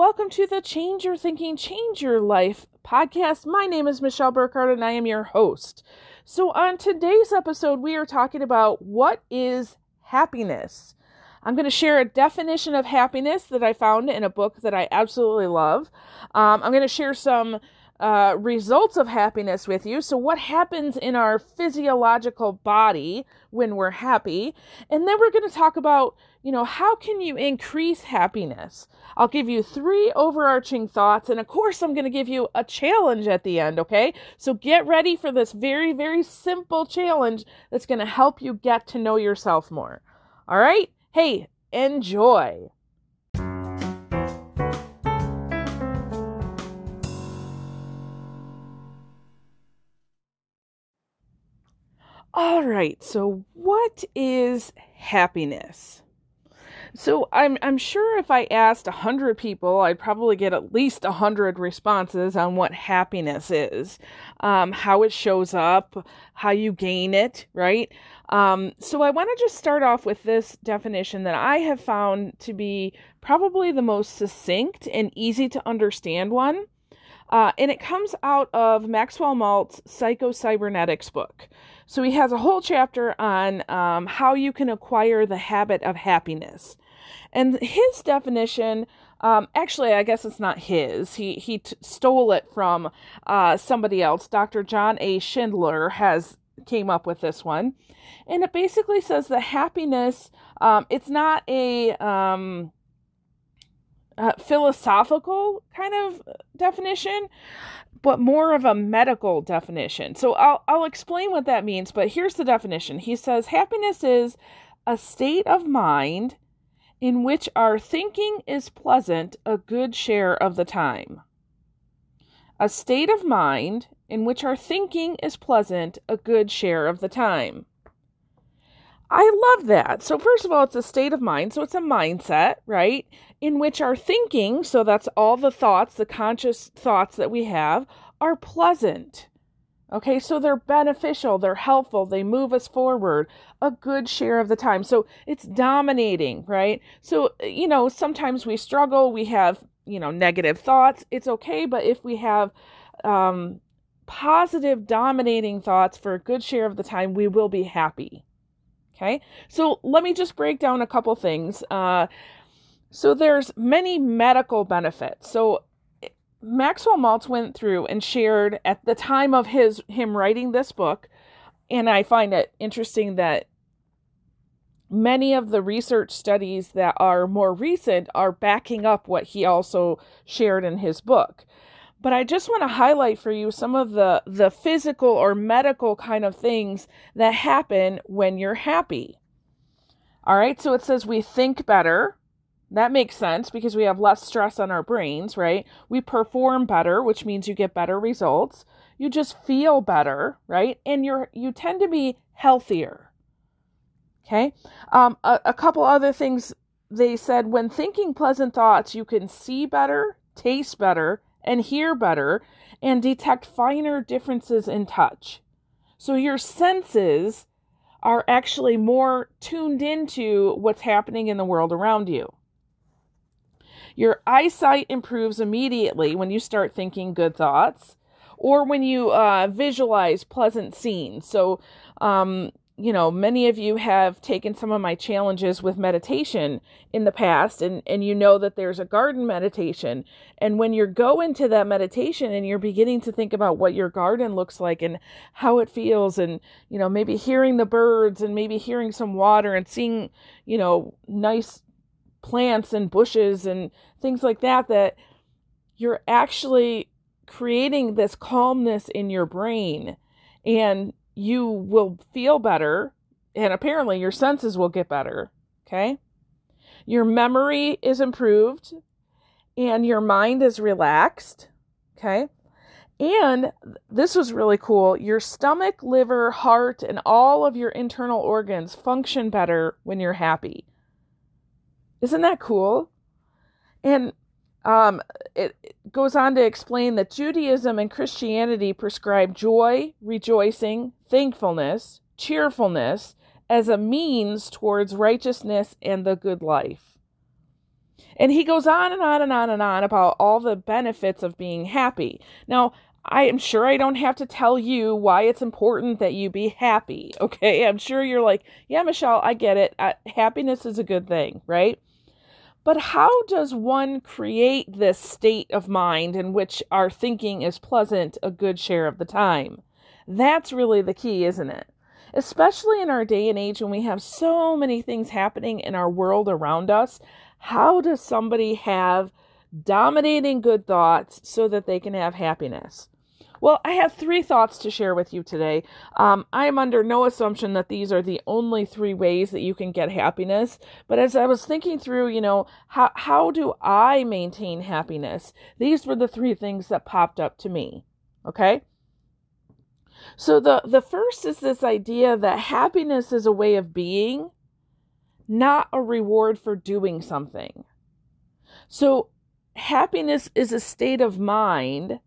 welcome to the Change Your Thinking, Change Your Life podcast. My name is Michelle Burkhardt and I am your host. So, on today's episode, we are talking about what is happiness. I'm going to share a definition of happiness that I found in a book that I absolutely love. Um, I'm going to share some uh, results of happiness with you. So, what happens in our physiological body when we're happy? And then we're going to talk about, you know, how can you increase happiness? I'll give you three overarching thoughts. And of course, I'm going to give you a challenge at the end, okay? So, get ready for this very, very simple challenge that's going to help you get to know yourself more. All right? Hey, enjoy. All right, so what is happiness? So I'm I'm sure if I asked a hundred people, I'd probably get at least a hundred responses on what happiness is, um, how it shows up, how you gain it, right? Um, so I want to just start off with this definition that I have found to be probably the most succinct and easy to understand one. Uh, and it comes out of Maxwell Maltz Psycho-Cybernetics book. So he has a whole chapter on um, how you can acquire the habit of happiness. And his definition, um, actually, I guess it's not his. He he t- stole it from uh, somebody else. Dr. John A. Schindler has came up with this one, and it basically says that happiness. Um, it's not a um, uh, philosophical kind of definition, but more of a medical definition. So I'll I'll explain what that means, but here's the definition. He says happiness is a state of mind in which our thinking is pleasant a good share of the time. A state of mind in which our thinking is pleasant a good share of the time. I love that. So, first of all, it's a state of mind. So, it's a mindset, right? In which our thinking, so that's all the thoughts, the conscious thoughts that we have, are pleasant. Okay, so they're beneficial, they're helpful, they move us forward a good share of the time. So it's dominating, right? So, you know, sometimes we struggle, we have, you know, negative thoughts. It's okay, but if we have um, positive, dominating thoughts for a good share of the time, we will be happy. Okay, so let me just break down a couple things. Uh, so there's many medical benefits. So Maxwell Maltz went through and shared at the time of his him writing this book, and I find it interesting that many of the research studies that are more recent are backing up what he also shared in his book. But I just want to highlight for you some of the the physical or medical kind of things that happen when you're happy. All right, so it says we think better, that makes sense because we have less stress on our brains, right? We perform better, which means you get better results. You just feel better, right? And you're you tend to be healthier. Okay. Um, a, a couple other things they said when thinking pleasant thoughts, you can see better, taste better, and hear better, and detect finer differences in touch. So your senses are actually more tuned into what's happening in the world around you. Your eyesight improves immediately when you start thinking good thoughts or when you uh, visualize pleasant scenes. So, um, you know, many of you have taken some of my challenges with meditation in the past, and, and you know that there's a garden meditation. And when you go into that meditation and you're beginning to think about what your garden looks like and how it feels, and, you know, maybe hearing the birds and maybe hearing some water and seeing, you know, nice plants and bushes and things like that that you're actually creating this calmness in your brain and you will feel better and apparently your senses will get better okay? Your memory is improved and your mind is relaxed okay? And this was really cool. Your stomach liver heart and all of your internal organs function better when you're happy. Isn't that cool? And um, it, it goes on to explain that Judaism and Christianity prescribe joy, rejoicing, thankfulness, cheerfulness as a means towards righteousness and the good life. And he goes on and on and on and on about all the benefits of being happy. Now, I am sure I don't have to tell you why it's important that you be happy. Okay. I'm sure you're like, yeah, Michelle, I get it. Uh, happiness is a good thing, right? But how does one create this state of mind in which our thinking is pleasant a good share of the time? That's really the key, isn't it? Especially in our day and age when we have so many things happening in our world around us. How does somebody have dominating good thoughts so that they can have happiness? Well, I have three thoughts to share with you today. Um, I am under no assumption that these are the only three ways that you can get happiness. But as I was thinking through, you know, how, how do I maintain happiness? These were the three things that popped up to me. Okay. So the, the first is this idea that happiness is a way of being, not a reward for doing something. So happiness is a state of mind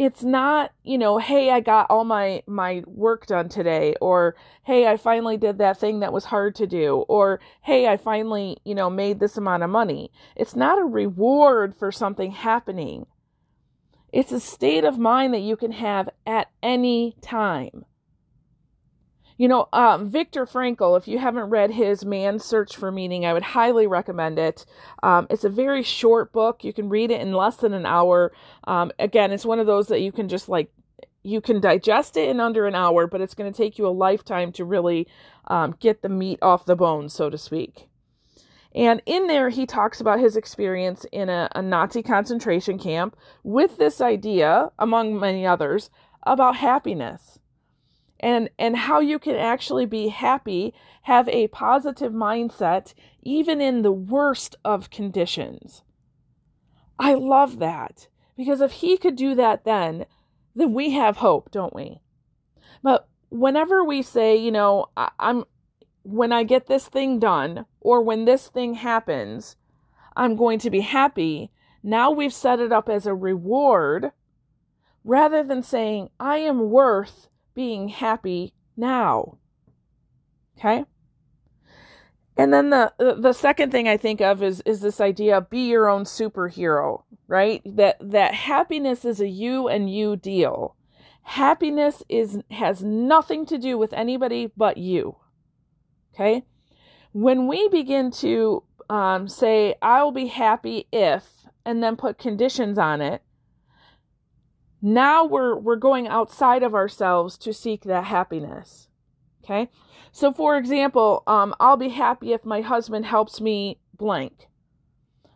it's not you know hey i got all my my work done today or hey i finally did that thing that was hard to do or hey i finally you know made this amount of money. It's not a reward for something happening. It's a state of mind that you can have at any time you know, um, Viktor Frankl, if you haven't read his Man's Search for Meaning, I would highly recommend it. Um, it's a very short book. You can read it in less than an hour. Um, again, it's one of those that you can just like, you can digest it in under an hour, but it's going to take you a lifetime to really um, get the meat off the bones, so to speak. And in there, he talks about his experience in a, a Nazi concentration camp with this idea, among many others, about happiness and and how you can actually be happy, have a positive mindset even in the worst of conditions. I love that because if he could do that then, then we have hope, don't we? But whenever we say, you know, I, I'm when I get this thing done or when this thing happens, I'm going to be happy. Now we've set it up as a reward rather than saying, I am worth being happy now. Okay? And then the the second thing I think of is is this idea be your own superhero, right? That that happiness is a you and you deal. Happiness is has nothing to do with anybody but you. Okay? When we begin to um, say, I will be happy if, and then put conditions on it, now we're we're going outside of ourselves to seek that happiness okay? So for example um, i'll be happy if my husband helps me blank.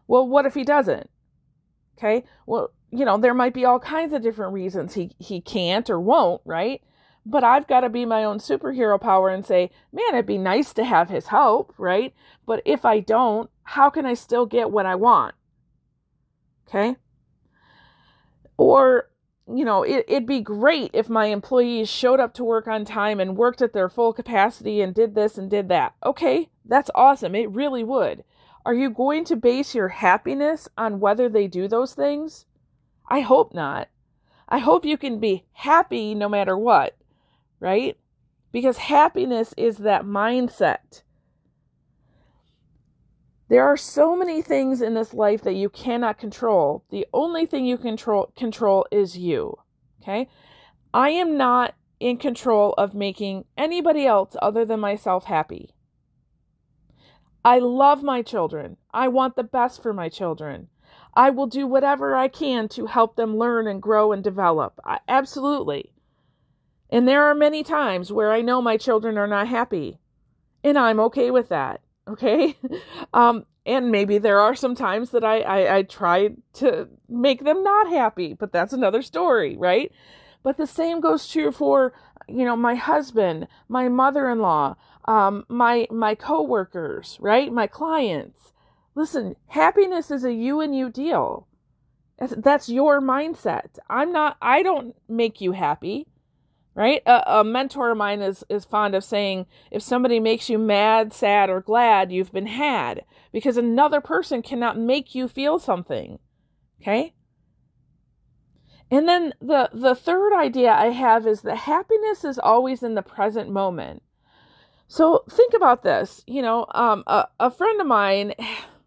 Well what if he doesn't? Okay? Well you know there might be all kinds of different reasons he he can't or won't right? But i've got to be my own superhero power and say man it'd be nice to have his help right? But if i don't how can i still get what i want? Okay? Or you know, it, it'd be great if my employees showed up to work on time and worked at their full capacity and did this and did that. Okay, that's awesome. It really would. Are you going to base your happiness on whether they do those things? I hope not. I hope you can be happy no matter what, right? Because happiness is that mindset. There are so many things in this life that you cannot control. The only thing you control control is you. Okay? I am not in control of making anybody else other than myself happy. I love my children. I want the best for my children. I will do whatever I can to help them learn and grow and develop. I, absolutely. And there are many times where I know my children are not happy, and I'm okay with that okay. Um and maybe there are some times that I, I i try to make them not happy but that's another story right? But the same goes true for you know my husband my mother-in-law um my my coworkers right? My clients. Listen happiness is a you and you deal. That's your mindset. I'm not i don't make you happy right? A, a, mentor of mine is, is fond of saying, if somebody makes you mad, sad, or glad, you've been had because another person cannot make you feel something. Okay? And then the, the third idea I have is that happiness is always in the present moment. So think about this. You know, um, a, a friend of mine,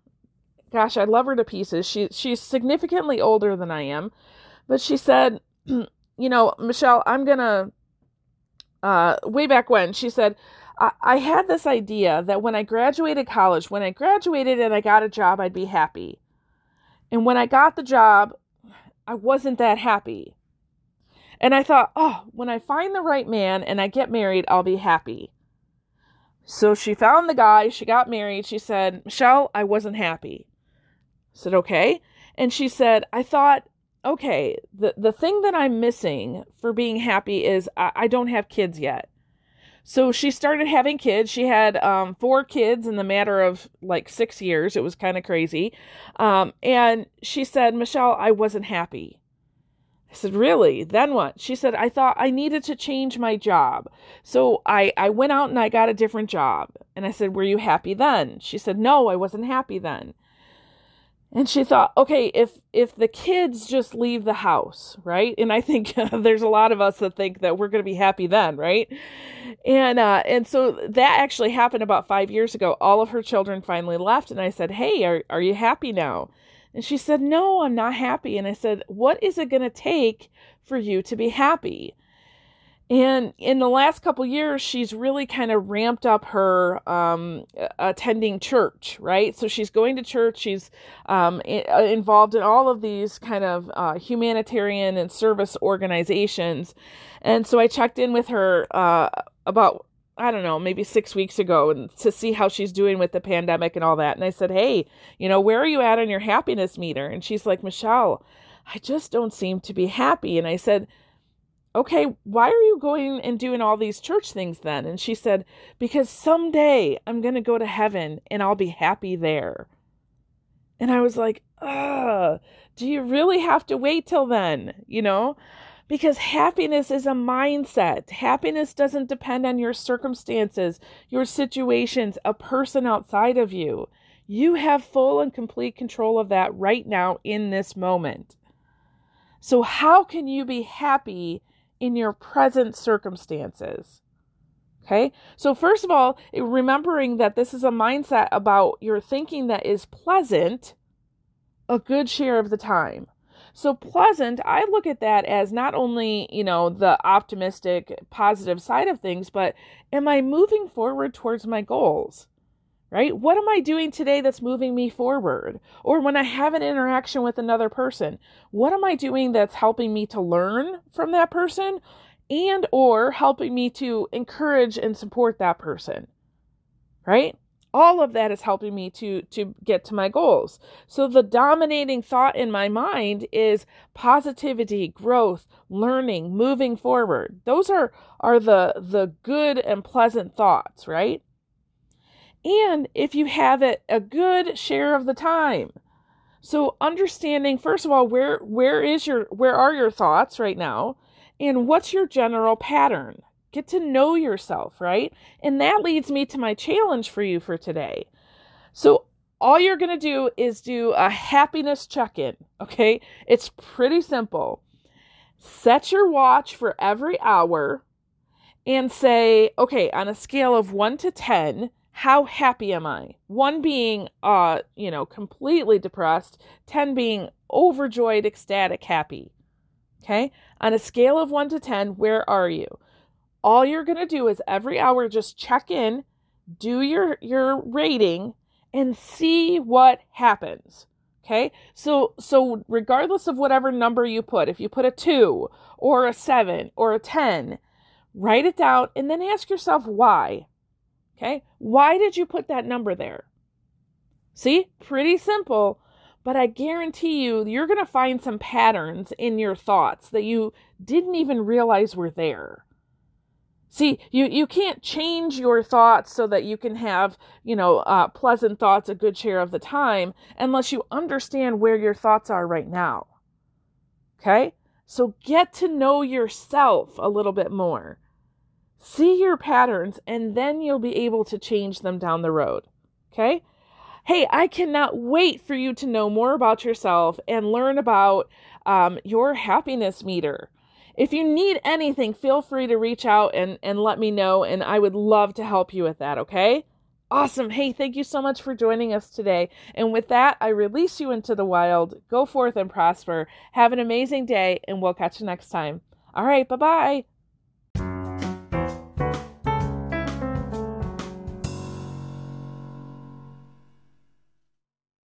gosh, I love her to pieces. She she's significantly older than I am, but she said, you know, Michelle, I'm gonna. Uh, way back when she said, I, I had this idea that when I graduated college, when I graduated and I got a job, I'd be happy. And when I got the job, I wasn't that happy. And I thought, oh, when I find the right man and I get married, I'll be happy. So she found the guy, she got married. She said, Michelle, I wasn't happy. I said, okay. And she said, I thought, okay, the, the thing that I'm missing for being happy is I, I don't have kids yet. So she started having kids. She had um, four kids in the matter of like six years. It was kind of crazy. Um, and she said, Michelle, I wasn't happy. I said, Really? Then what? She said, I thought I needed to change my job. So I, I went out and I got a different job. And I said, Were you happy then? She said, No, I wasn't happy then. And she thought, okay, if if the kids just leave the house, right? And I think there's a lot of us that think that we're going to be happy then, right? And uh, and so that actually happened about five years ago. All of her children finally left, and I said, hey, are are you happy now? And she said, No, I'm not happy. And I said, What is it going to take for you to be happy? And in the last couple years, she's really kind of ramped up her um, attending church, right? So she's going to church. She's um, uh, involved in all of these kind of uh, humanitarian and service organizations. And so I checked in with her uh, about I don't know, maybe six weeks ago and to see how she's doing with the pandemic and all that. And I said, Hey, you know, where are you at on your happiness meter? And she's like, Michelle, I just don't seem to be happy. And I said, Okay, why are you going and doing all these church things then? And she said, Because someday I'm going to go to heaven and I'll be happy there. And I was like, Ugh, do you really have to wait till then? You know? because happiness is a mindset. Happiness doesn't depend on your circumstances, your situations, a person outside of you. You have full and complete control of that right now in this moment. So, how can you be happy in your present circumstances? Okay, so first of all, remembering that this is a mindset about your thinking that is pleasant a good share of the time. So pleasant, I look at that as not only, you know, the optimistic, positive side of things, but am I moving forward towards my goals? Right? What am I doing today that's moving me forward? Or when I have an interaction with another person, what am I doing that's helping me to learn from that person and or helping me to encourage and support that person? Right? all of that is helping me to to get to my goals so the dominating thought in my mind is positivity growth learning moving forward those are are the the good and pleasant thoughts right and if you have it a good share of the time so understanding first of all where where is your where are your thoughts right now and what's your general pattern Get to know yourself, right? And that leads me to my challenge for you for today. So, all you're going to do is do a happiness check in, okay? It's pretty simple. Set your watch for every hour and say, okay, on a scale of 1 to 10, how happy am I? 1 being uh, you know, completely depressed, 10 being overjoyed, ecstatic, happy. Okay? On a scale of 1 to 10, where are you? all you're going to do is every hour just check in, do your your rating and see what happens. Okay? So so regardless of whatever number you put, if you put a 2 or a 7 or a 10, write it down and then ask yourself why. Okay? Why did you put that number there? See? Pretty simple, but I guarantee you you're going to find some patterns in your thoughts that you didn't even realize were there. See, you, you can't change your thoughts so that you can have, you know, uh, pleasant thoughts a good share of the time unless you understand where your thoughts are right now. Okay? So get to know yourself a little bit more. See your patterns, and then you'll be able to change them down the road. Okay? Hey, I cannot wait for you to know more about yourself and learn about um, your happiness meter if you need anything, feel free to reach out and, and let me know, and I would love to help you with that, okay? Awesome. Hey, thank you so much for joining us today. And with that, I release you into the wild. Go forth and prosper. Have an amazing day, and we'll catch you next time. All right, bye bye.